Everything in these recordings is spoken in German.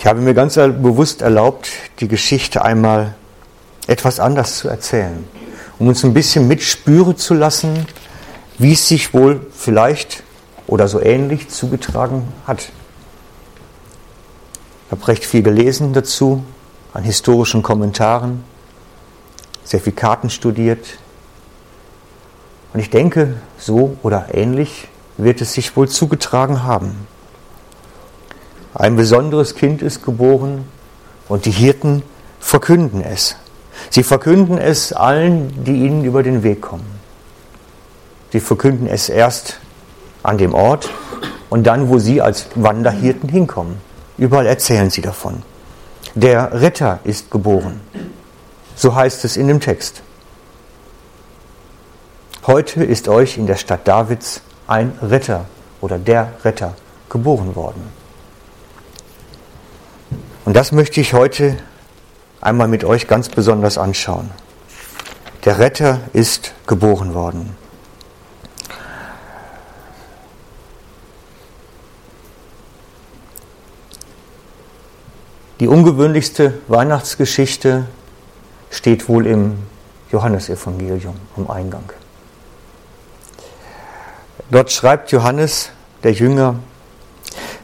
Ich habe mir ganz bewusst erlaubt, die Geschichte einmal etwas anders zu erzählen, um uns ein bisschen mitspüren zu lassen, wie es sich wohl vielleicht oder so ähnlich zugetragen hat. Ich habe recht viel gelesen dazu, an historischen Kommentaren, sehr viel Karten studiert. Und ich denke, so oder ähnlich wird es sich wohl zugetragen haben. Ein besonderes Kind ist geboren und die Hirten verkünden es. Sie verkünden es allen, die ihnen über den Weg kommen. Sie verkünden es erst an dem Ort und dann, wo sie als Wanderhirten hinkommen. Überall erzählen sie davon. Der Retter ist geboren. So heißt es in dem Text. Heute ist euch in der Stadt Davids ein Retter oder der Retter geboren worden. Und das möchte ich heute einmal mit euch ganz besonders anschauen. Der Retter ist geboren worden. Die ungewöhnlichste Weihnachtsgeschichte steht wohl im Johannesevangelium am Eingang. Dort schreibt Johannes, der Jünger,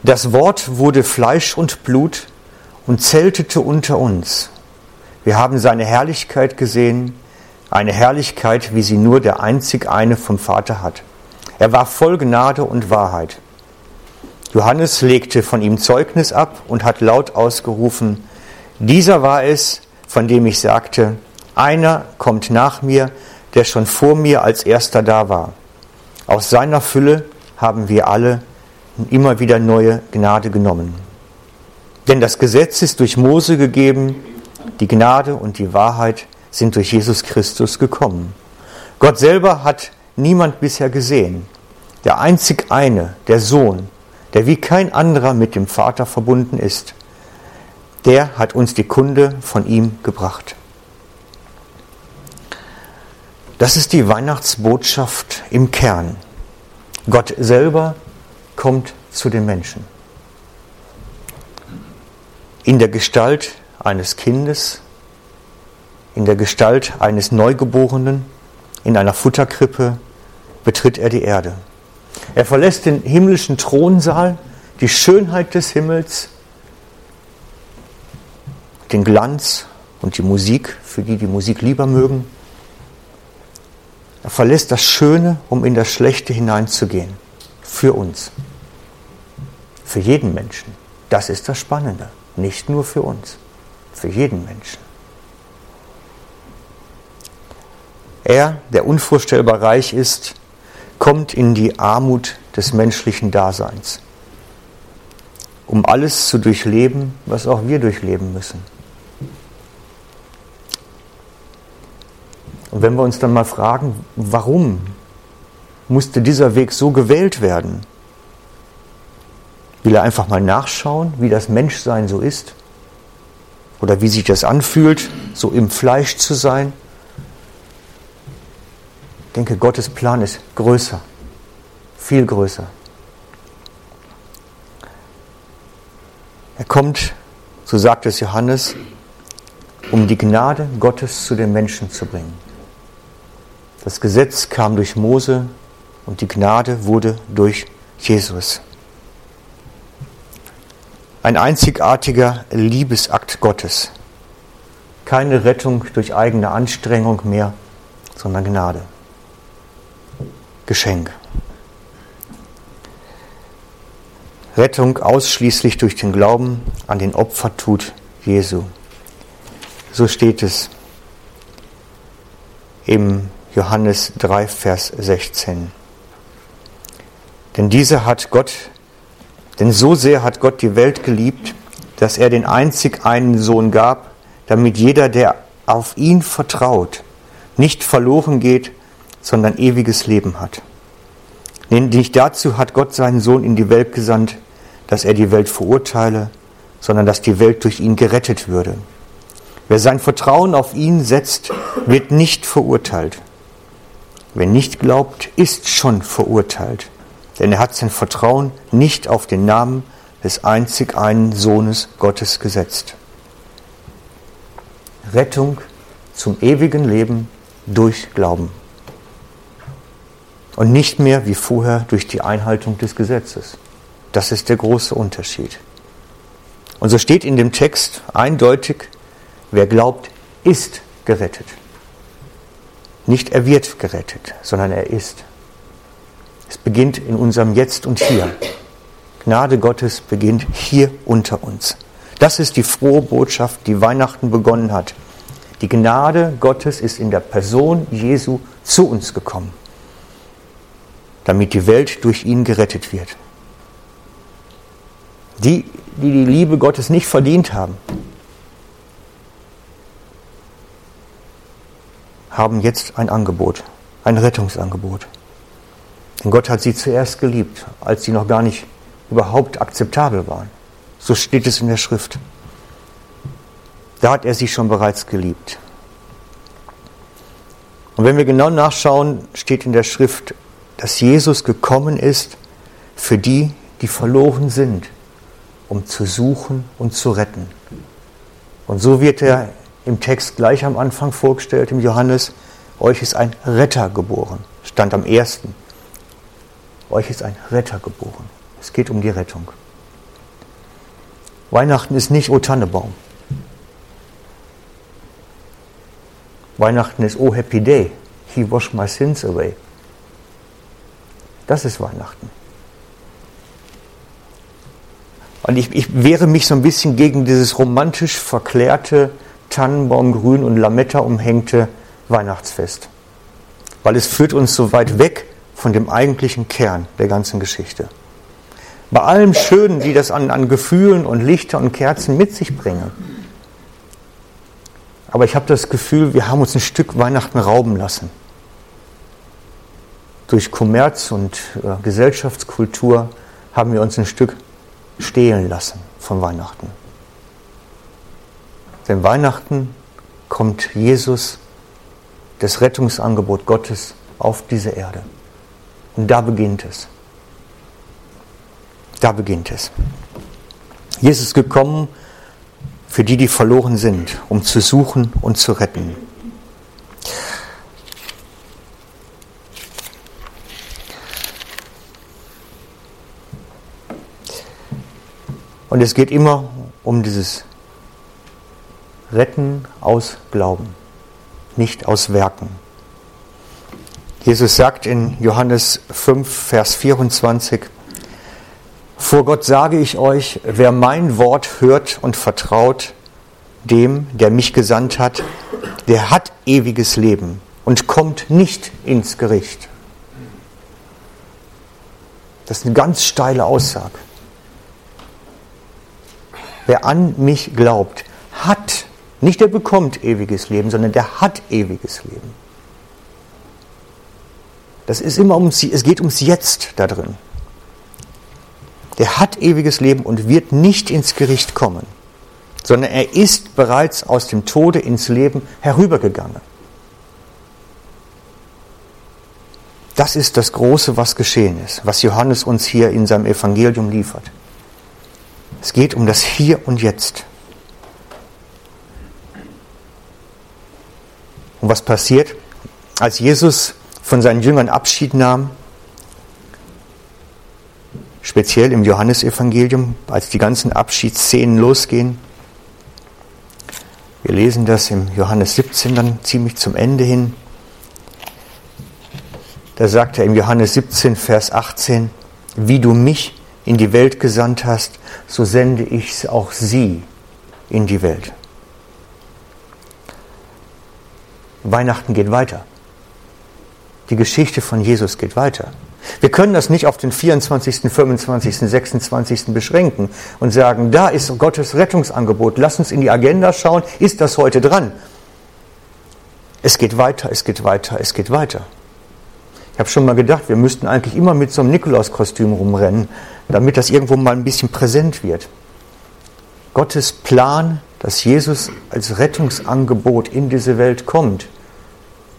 das Wort wurde Fleisch und Blut und zeltete unter uns. Wir haben seine Herrlichkeit gesehen, eine Herrlichkeit, wie sie nur der einzig eine vom Vater hat. Er war voll Gnade und Wahrheit. Johannes legte von ihm Zeugnis ab und hat laut ausgerufen, dieser war es, von dem ich sagte, einer kommt nach mir, der schon vor mir als erster da war. Aus seiner Fülle haben wir alle immer wieder neue Gnade genommen. Denn das Gesetz ist durch Mose gegeben, die Gnade und die Wahrheit sind durch Jesus Christus gekommen. Gott selber hat niemand bisher gesehen. Der einzig eine, der Sohn, der wie kein anderer mit dem Vater verbunden ist, der hat uns die Kunde von ihm gebracht. Das ist die Weihnachtsbotschaft im Kern. Gott selber kommt zu den Menschen in der Gestalt eines Kindes, in der Gestalt eines Neugeborenen, in einer Futterkrippe betritt er die Erde. Er verlässt den himmlischen Thronsaal, die Schönheit des Himmels, den Glanz und die Musik, für die die Musik lieber mögen. Er verlässt das Schöne, um in das Schlechte hineinzugehen. Für uns. Für jeden Menschen. Das ist das Spannende. Nicht nur für uns, für jeden Menschen. Er, der unvorstellbar reich ist, kommt in die Armut des menschlichen Daseins, um alles zu durchleben, was auch wir durchleben müssen. Und wenn wir uns dann mal fragen, warum musste dieser Weg so gewählt werden, Will er einfach mal nachschauen, wie das Menschsein so ist? Oder wie sich das anfühlt, so im Fleisch zu sein? Ich denke, Gottes Plan ist größer, viel größer. Er kommt, so sagt es Johannes, um die Gnade Gottes zu den Menschen zu bringen. Das Gesetz kam durch Mose und die Gnade wurde durch Jesus. Ein einzigartiger Liebesakt Gottes. Keine Rettung durch eigene Anstrengung mehr, sondern Gnade. Geschenk. Rettung ausschließlich durch den Glauben an den Opfertut Jesu. So steht es im Johannes 3, Vers 16. Denn diese hat Gott denn so sehr hat Gott die Welt geliebt, dass er den einzig einen Sohn gab, damit jeder, der auf ihn vertraut, nicht verloren geht, sondern ewiges Leben hat. Nicht dazu hat Gott seinen Sohn in die Welt gesandt, dass er die Welt verurteile, sondern dass die Welt durch ihn gerettet würde. Wer sein Vertrauen auf ihn setzt, wird nicht verurteilt. Wer nicht glaubt, ist schon verurteilt denn er hat sein Vertrauen nicht auf den Namen des einzig einen Sohnes Gottes gesetzt. Rettung zum ewigen Leben durch Glauben. Und nicht mehr wie vorher durch die Einhaltung des Gesetzes. Das ist der große Unterschied. Und so steht in dem Text eindeutig, wer glaubt, ist gerettet. Nicht er wird gerettet, sondern er ist. Es beginnt in unserem Jetzt und Hier. Gnade Gottes beginnt hier unter uns. Das ist die frohe Botschaft, die Weihnachten begonnen hat. Die Gnade Gottes ist in der Person Jesu zu uns gekommen, damit die Welt durch ihn gerettet wird. Die, die die Liebe Gottes nicht verdient haben, haben jetzt ein Angebot, ein Rettungsangebot. Denn Gott hat sie zuerst geliebt, als sie noch gar nicht überhaupt akzeptabel waren. So steht es in der Schrift. Da hat er sie schon bereits geliebt. Und wenn wir genau nachschauen, steht in der Schrift, dass Jesus gekommen ist für die, die verloren sind, um zu suchen und zu retten. Und so wird er im Text gleich am Anfang vorgestellt, im Johannes, euch ist ein Retter geboren. Stand am ersten. Euch ist ein Retter geboren. Es geht um die Rettung. Weihnachten ist nicht O Tannebaum. Weihnachten ist Oh Happy Day. He washed my sins away. Das ist Weihnachten. Und ich, ich wehre mich so ein bisschen gegen dieses romantisch verklärte Tannenbaumgrün und Lametta umhängte Weihnachtsfest. Weil es führt uns so weit weg von dem eigentlichen Kern der ganzen Geschichte. Bei allem Schönen, wie das an, an Gefühlen und Lichter und Kerzen mit sich bringen. Aber ich habe das Gefühl, wir haben uns ein Stück Weihnachten rauben lassen. Durch Kommerz und äh, Gesellschaftskultur haben wir uns ein Stück stehlen lassen von Weihnachten. Denn Weihnachten kommt Jesus, das Rettungsangebot Gottes, auf diese Erde. Und da beginnt es. Da beginnt es. Jesus ist gekommen für die, die verloren sind, um zu suchen und zu retten. Und es geht immer um dieses Retten aus Glauben, nicht aus Werken. Jesus sagt in Johannes 5, Vers 24, Vor Gott sage ich euch, wer mein Wort hört und vertraut dem, der mich gesandt hat, der hat ewiges Leben und kommt nicht ins Gericht. Das ist eine ganz steile Aussage. Wer an mich glaubt, hat, nicht der bekommt ewiges Leben, sondern der hat ewiges Leben. Das ist immer ums, es geht ums Jetzt da drin. Der hat ewiges Leben und wird nicht ins Gericht kommen, sondern er ist bereits aus dem Tode ins Leben herübergegangen. Das ist das Große, was geschehen ist, was Johannes uns hier in seinem Evangelium liefert. Es geht um das Hier und Jetzt. Und was passiert? Als Jesus von seinen Jüngern Abschied nahm, speziell im Johannesevangelium, als die ganzen Abschiedsszenen losgehen, wir lesen das im Johannes 17 dann ziemlich zum Ende hin. Da sagt er im Johannes 17, Vers 18, wie du mich in die Welt gesandt hast, so sende ich auch sie in die Welt. Weihnachten geht weiter. Die Geschichte von Jesus geht weiter. Wir können das nicht auf den 24., 25., 26. beschränken und sagen, da ist Gottes Rettungsangebot, lass uns in die Agenda schauen, ist das heute dran? Es geht weiter, es geht weiter, es geht weiter. Ich habe schon mal gedacht, wir müssten eigentlich immer mit so einem Nikolauskostüm rumrennen, damit das irgendwo mal ein bisschen präsent wird. Gottes Plan, dass Jesus als Rettungsangebot in diese Welt kommt,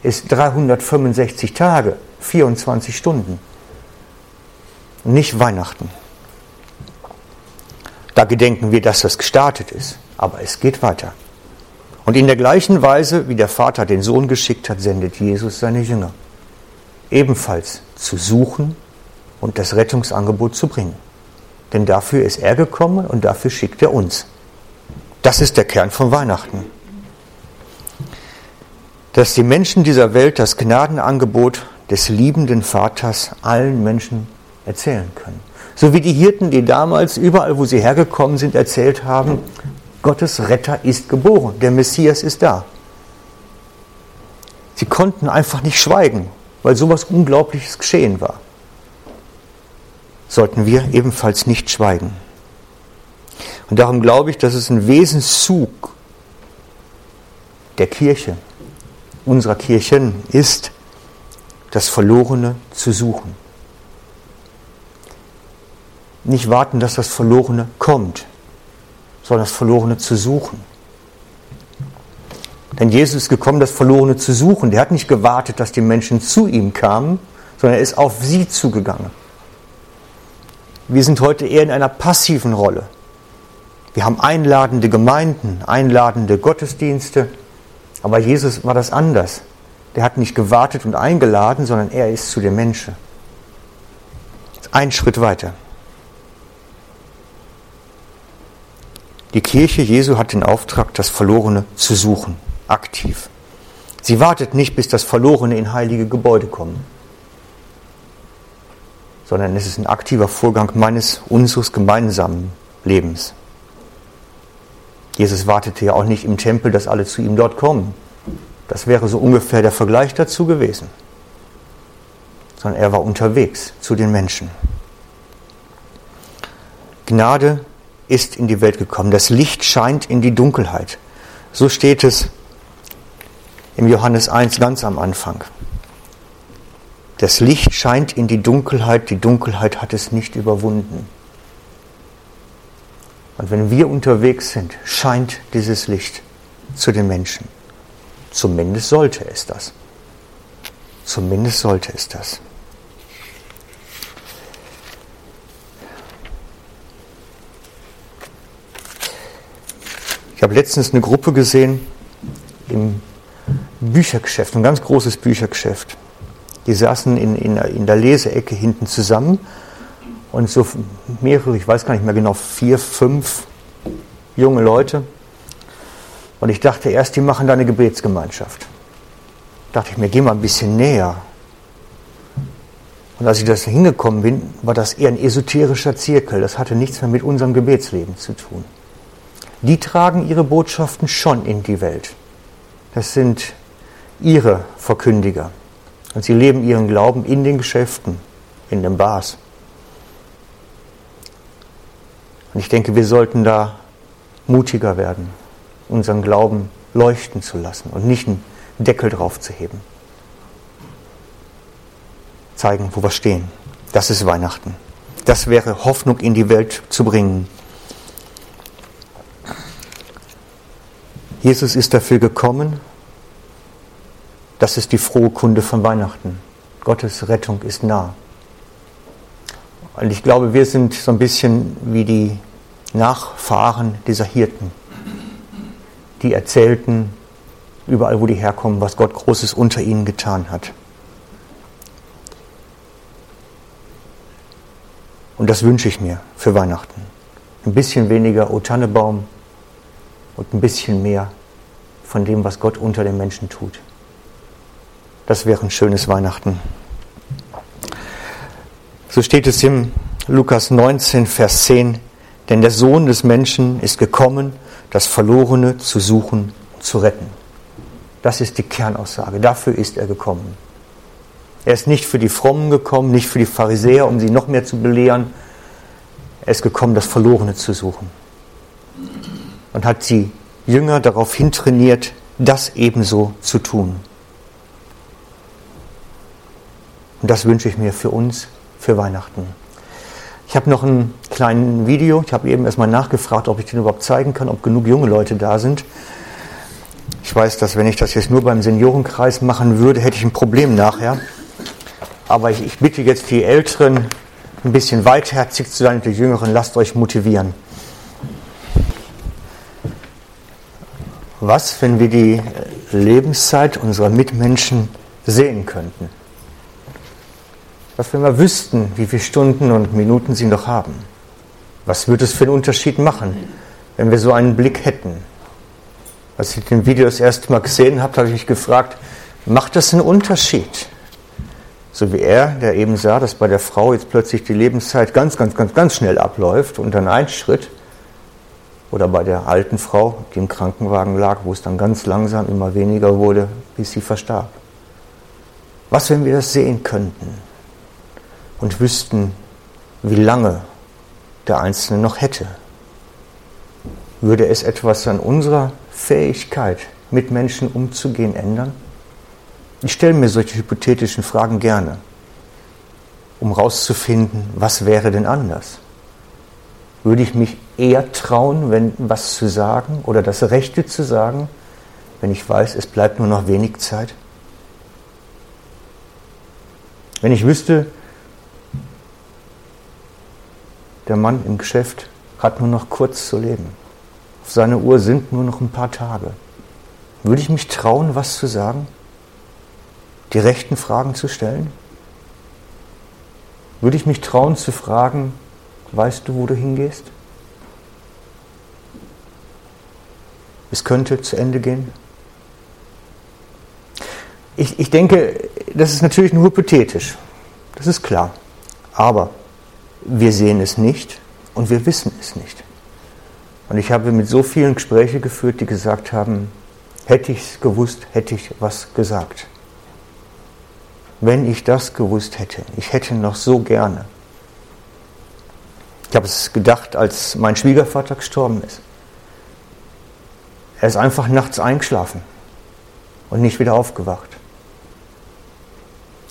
ist 365 Tage, 24 Stunden. Nicht Weihnachten. Da gedenken wir, dass das gestartet ist. Aber es geht weiter. Und in der gleichen Weise, wie der Vater den Sohn geschickt hat, sendet Jesus seine Jünger. Ebenfalls zu suchen und das Rettungsangebot zu bringen. Denn dafür ist er gekommen und dafür schickt er uns. Das ist der Kern von Weihnachten. Dass die Menschen dieser Welt das Gnadenangebot des liebenden Vaters allen Menschen erzählen können. So wie die Hirten, die damals überall, wo sie hergekommen sind, erzählt haben, Gottes Retter ist geboren, der Messias ist da. Sie konnten einfach nicht schweigen, weil sowas Unglaubliches geschehen war. Sollten wir ebenfalls nicht schweigen. Und darum glaube ich, dass es ein Wesenszug der Kirche, unserer Kirchen ist, das Verlorene zu suchen. Nicht warten, dass das Verlorene kommt, sondern das Verlorene zu suchen. Denn Jesus ist gekommen, das Verlorene zu suchen. Der hat nicht gewartet, dass die Menschen zu ihm kamen, sondern er ist auf sie zugegangen. Wir sind heute eher in einer passiven Rolle. Wir haben einladende Gemeinden, einladende Gottesdienste, aber Jesus war das anders. Der hat nicht gewartet und eingeladen, sondern er ist zu den Menschen. Ein Schritt weiter. Die Kirche Jesu hat den Auftrag, das Verlorene zu suchen, aktiv. Sie wartet nicht, bis das Verlorene in heilige Gebäude kommt, sondern es ist ein aktiver Vorgang meines, unseres gemeinsamen Lebens. Jesus wartete ja auch nicht im Tempel, dass alle zu ihm dort kommen. Das wäre so ungefähr der Vergleich dazu gewesen. Sondern er war unterwegs zu den Menschen. Gnade ist in die Welt gekommen. Das Licht scheint in die Dunkelheit. So steht es im Johannes 1 ganz am Anfang. Das Licht scheint in die Dunkelheit, die Dunkelheit hat es nicht überwunden. Und wenn wir unterwegs sind, scheint dieses Licht zu den Menschen. Zumindest sollte es das. Zumindest sollte es das. Ich habe letztens eine Gruppe gesehen im Büchergeschäft, ein ganz großes Büchergeschäft. Die saßen in, in, in der Leseecke hinten zusammen und so mehrere, ich weiß gar nicht mehr genau, vier, fünf junge Leute. Und ich dachte erst, die machen da eine Gebetsgemeinschaft. Da dachte ich mir, geh mal ein bisschen näher. Und als ich das hingekommen bin, war das eher ein esoterischer Zirkel. Das hatte nichts mehr mit unserem Gebetsleben zu tun. Die tragen ihre Botschaften schon in die Welt. Das sind ihre Verkündiger. Und sie leben ihren Glauben in den Geschäften, in den Bars. Und ich denke, wir sollten da mutiger werden, unseren Glauben leuchten zu lassen und nicht einen Deckel drauf zu heben. Zeigen, wo wir stehen. Das ist Weihnachten. Das wäre Hoffnung in die Welt zu bringen. Jesus ist dafür gekommen. Das ist die frohe Kunde von Weihnachten. Gottes Rettung ist nah. Und ich glaube, wir sind so ein bisschen wie die Nachfahren dieser Hirten, die erzählten überall, wo die herkommen, was Gott Großes unter ihnen getan hat. Und das wünsche ich mir für Weihnachten. Ein bisschen weniger O Tannebaum und ein bisschen mehr von dem, was Gott unter den Menschen tut. Das wäre ein schönes Weihnachten. So steht es im Lukas 19, Vers 10. Denn der Sohn des Menschen ist gekommen, das Verlorene zu suchen und zu retten. Das ist die Kernaussage. Dafür ist er gekommen. Er ist nicht für die Frommen gekommen, nicht für die Pharisäer, um sie noch mehr zu belehren. Er ist gekommen, das Verlorene zu suchen. Und hat die Jünger darauf hintrainiert, das ebenso zu tun. Und das wünsche ich mir für uns, für Weihnachten. Ich habe noch ein kleinen Video. Ich habe eben erstmal nachgefragt, ob ich den überhaupt zeigen kann, ob genug junge Leute da sind. Ich weiß, dass wenn ich das jetzt nur beim Seniorenkreis machen würde, hätte ich ein Problem nachher. Aber ich, ich bitte jetzt die Älteren, ein bisschen weitherzig zu sein und die Jüngeren, lasst euch motivieren. Was, wenn wir die Lebenszeit unserer Mitmenschen sehen könnten? Was, wenn wir wüssten, wie viele Stunden und Minuten sie noch haben? Was würde es für einen Unterschied machen, wenn wir so einen Blick hätten? Als ich den Video das erste Mal gesehen habe, habe ich mich gefragt, macht das einen Unterschied? So wie er, der eben sah, dass bei der Frau jetzt plötzlich die Lebenszeit ganz, ganz, ganz, ganz schnell abläuft und dann ein Schritt, oder bei der alten Frau, die im Krankenwagen lag, wo es dann ganz langsam immer weniger wurde, bis sie verstarb. Was, wenn wir das sehen könnten und wüssten, wie lange der Einzelne noch hätte? Würde es etwas an unserer Fähigkeit, mit Menschen umzugehen, ändern? Ich stelle mir solche hypothetischen Fragen gerne, um herauszufinden, was wäre denn anders? Würde ich mich eher trauen, wenn was zu sagen oder das Rechte zu sagen, wenn ich weiß, es bleibt nur noch wenig Zeit? Wenn ich wüsste, der Mann im Geschäft hat nur noch kurz zu leben. Auf seine Uhr sind nur noch ein paar Tage. Würde ich mich trauen, was zu sagen? Die rechten Fragen zu stellen? Würde ich mich trauen zu fragen, weißt du, wo du hingehst? Es könnte zu Ende gehen. Ich, ich denke, das ist natürlich nur hypothetisch. Das ist klar. Aber wir sehen es nicht und wir wissen es nicht. Und ich habe mit so vielen Gespräche geführt, die gesagt haben, hätte ich es gewusst, hätte ich was gesagt. Wenn ich das gewusst hätte, ich hätte noch so gerne. Ich habe es gedacht, als mein Schwiegervater gestorben ist. Er ist einfach nachts eingeschlafen und nicht wieder aufgewacht.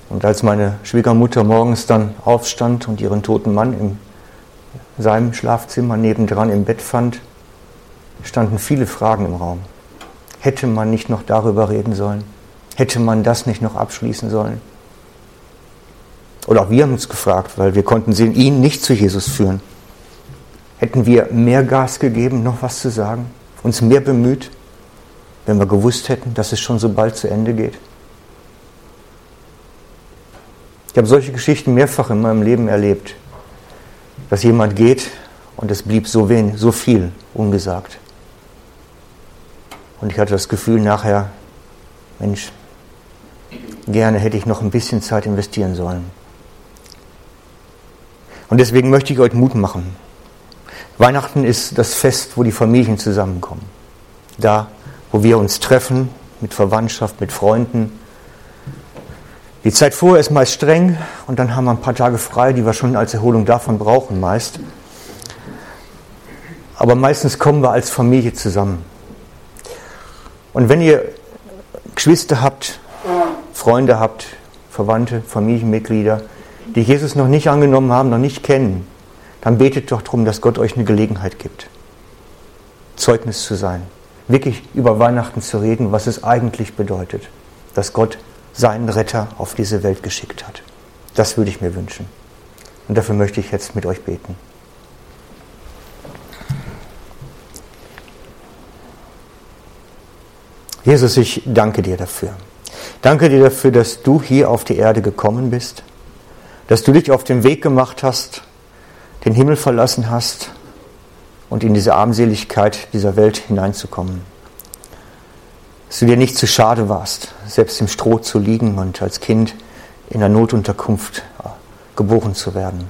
Und als meine Schwiegermutter morgens dann aufstand und ihren toten Mann in seinem Schlafzimmer nebendran im Bett fand, standen viele Fragen im Raum. Hätte man nicht noch darüber reden sollen? Hätte man das nicht noch abschließen sollen? Oder auch wir haben uns gefragt, weil wir konnten sehen, ihn nicht zu Jesus führen. Hätten wir mehr Gas gegeben, noch was zu sagen? uns mehr bemüht, wenn wir gewusst hätten, dass es schon so bald zu Ende geht? Ich habe solche Geschichten mehrfach in meinem Leben erlebt, dass jemand geht und es blieb so wenig, so viel ungesagt. Und ich hatte das Gefühl nachher, Mensch, gerne hätte ich noch ein bisschen Zeit investieren sollen. Und deswegen möchte ich euch Mut machen. Weihnachten ist das Fest, wo die Familien zusammenkommen. Da, wo wir uns treffen mit Verwandtschaft, mit Freunden. Die Zeit vorher ist meist streng und dann haben wir ein paar Tage frei, die wir schon als Erholung davon brauchen meist. Aber meistens kommen wir als Familie zusammen. Und wenn ihr Geschwister habt, Freunde habt, Verwandte, Familienmitglieder, die Jesus noch nicht angenommen haben, noch nicht kennen, dann betet doch darum, dass Gott euch eine Gelegenheit gibt, Zeugnis zu sein, wirklich über Weihnachten zu reden, was es eigentlich bedeutet, dass Gott seinen Retter auf diese Welt geschickt hat. Das würde ich mir wünschen. Und dafür möchte ich jetzt mit euch beten. Jesus, ich danke dir dafür. Danke dir dafür, dass du hier auf die Erde gekommen bist, dass du dich auf den Weg gemacht hast, den Himmel verlassen hast und in diese Armseligkeit dieser Welt hineinzukommen. Dass du dir nicht zu schade warst, selbst im Stroh zu liegen und als Kind in der Notunterkunft äh, geboren zu werden.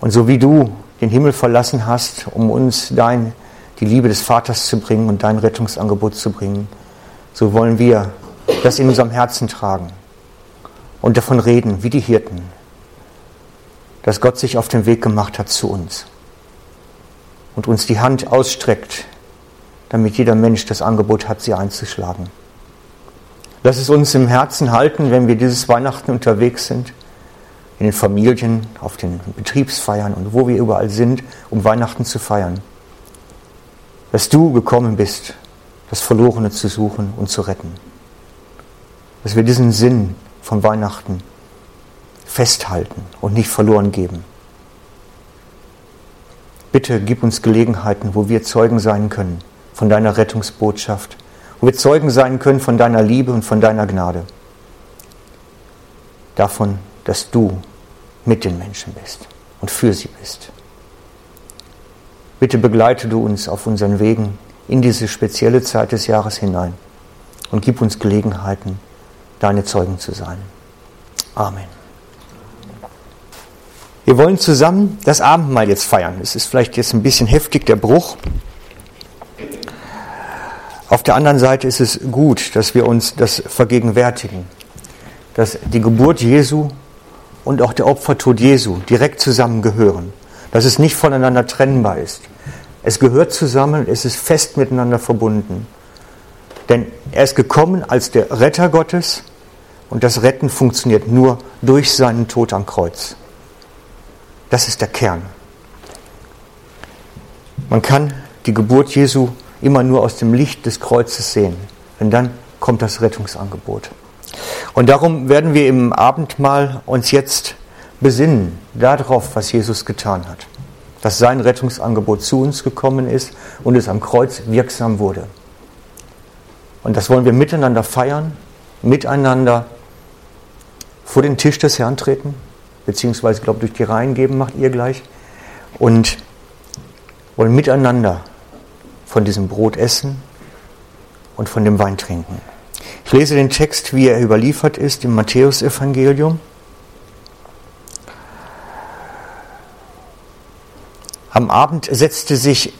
Und so wie du den Himmel verlassen hast, um uns dein, die Liebe des Vaters zu bringen und dein Rettungsangebot zu bringen, so wollen wir das in unserem Herzen tragen und davon reden, wie die Hirten, dass Gott sich auf den Weg gemacht hat zu uns und uns die Hand ausstreckt, damit jeder Mensch das Angebot hat, sie einzuschlagen. Lass es uns im Herzen halten, wenn wir dieses Weihnachten unterwegs sind, in den Familien, auf den Betriebsfeiern und wo wir überall sind, um Weihnachten zu feiern. Dass du gekommen bist, das Verlorene zu suchen und zu retten. Dass wir diesen Sinn von Weihnachten festhalten und nicht verloren geben. Bitte gib uns Gelegenheiten, wo wir Zeugen sein können von deiner Rettungsbotschaft, wo wir Zeugen sein können von deiner Liebe und von deiner Gnade. Davon, dass du mit den Menschen bist und für sie bist. Bitte begleite du uns auf unseren Wegen in diese spezielle Zeit des Jahres hinein und gib uns Gelegenheiten, deine Zeugen zu sein. Amen. Wir wollen zusammen das Abendmahl jetzt feiern. Es ist vielleicht jetzt ein bisschen heftig, der Bruch. Auf der anderen Seite ist es gut, dass wir uns das vergegenwärtigen, dass die Geburt Jesu und auch der Opfertod Jesu direkt zusammengehören, dass es nicht voneinander trennbar ist. Es gehört zusammen, es ist fest miteinander verbunden. Denn er ist gekommen als der Retter Gottes und das Retten funktioniert nur durch seinen Tod am Kreuz. Das ist der Kern. Man kann die Geburt Jesu immer nur aus dem Licht des Kreuzes sehen, denn dann kommt das Rettungsangebot. Und darum werden wir im Abendmahl uns jetzt besinnen darauf, was Jesus getan hat, dass sein Rettungsangebot zu uns gekommen ist und es am Kreuz wirksam wurde. Und das wollen wir miteinander feiern, miteinander vor den Tisch des Herrn treten, beziehungsweise, glaube durch die Reihen geben, macht ihr gleich, und wollen miteinander von diesem Brot essen und von dem Wein trinken. Ich lese den Text, wie er überliefert ist im Matthäusevangelium. Am Abend setzte, sich,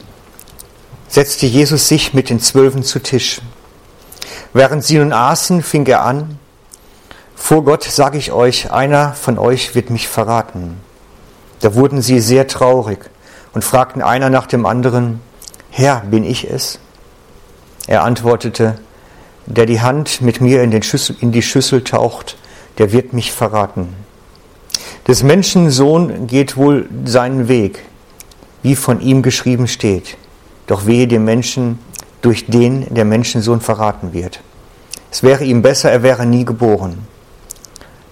setzte Jesus sich mit den Zwölfen zu Tisch. Während sie nun aßen, fing er an, vor Gott sage ich euch, einer von euch wird mich verraten. Da wurden sie sehr traurig und fragten einer nach dem anderen, Herr, bin ich es? Er antwortete, der die Hand mit mir in, Schüssel, in die Schüssel taucht, der wird mich verraten. Des Menschen Sohn geht wohl seinen Weg, wie von ihm geschrieben steht. Doch wehe dem Menschen, durch den der Menschensohn verraten wird. Es wäre ihm besser, er wäre nie geboren.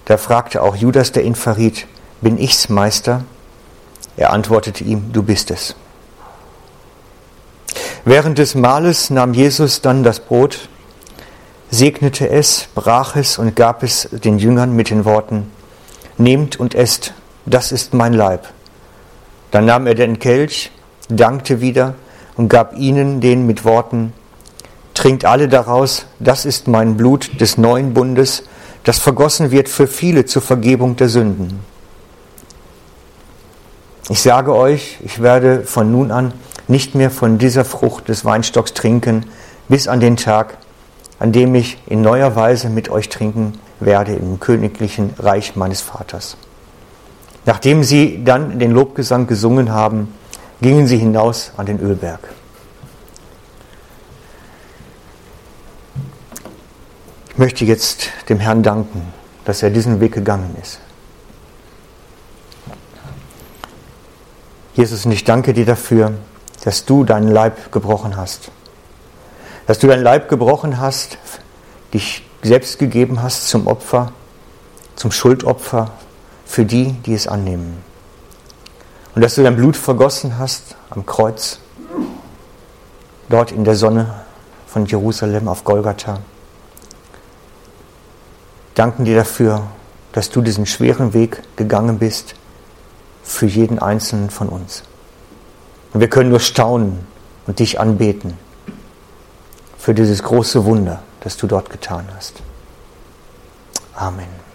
Da fragte auch Judas, der ihn verriet, bin ich's, Meister? Er antwortete ihm, du bist es. Während des Mahles nahm Jesus dann das Brot, segnete es, brach es und gab es den Jüngern mit den Worten, Nehmt und esst, das ist mein Leib. Dann nahm er den Kelch, dankte wieder und gab ihnen den mit Worten, Trinkt alle daraus, das ist mein Blut des neuen Bundes, das vergossen wird für viele zur Vergebung der Sünden. Ich sage euch, ich werde von nun an nicht mehr von dieser Frucht des Weinstocks trinken, bis an den Tag, an dem ich in neuer Weise mit euch trinken werde im königlichen Reich meines Vaters. Nachdem sie dann den Lobgesang gesungen haben, gingen sie hinaus an den Ölberg. Ich möchte jetzt dem Herrn danken, dass er diesen Weg gegangen ist. Jesus, und ich danke dir dafür, dass du deinen Leib gebrochen hast. Dass du deinen Leib gebrochen hast, dich selbst gegeben hast zum Opfer, zum Schuldopfer für die, die es annehmen. Und dass du dein Blut vergossen hast am Kreuz, dort in der Sonne von Jerusalem auf Golgatha. Danken dir dafür, dass du diesen schweren Weg gegangen bist für jeden einzelnen von uns. Und wir können nur staunen und dich anbeten für dieses große Wunder, das du dort getan hast. Amen.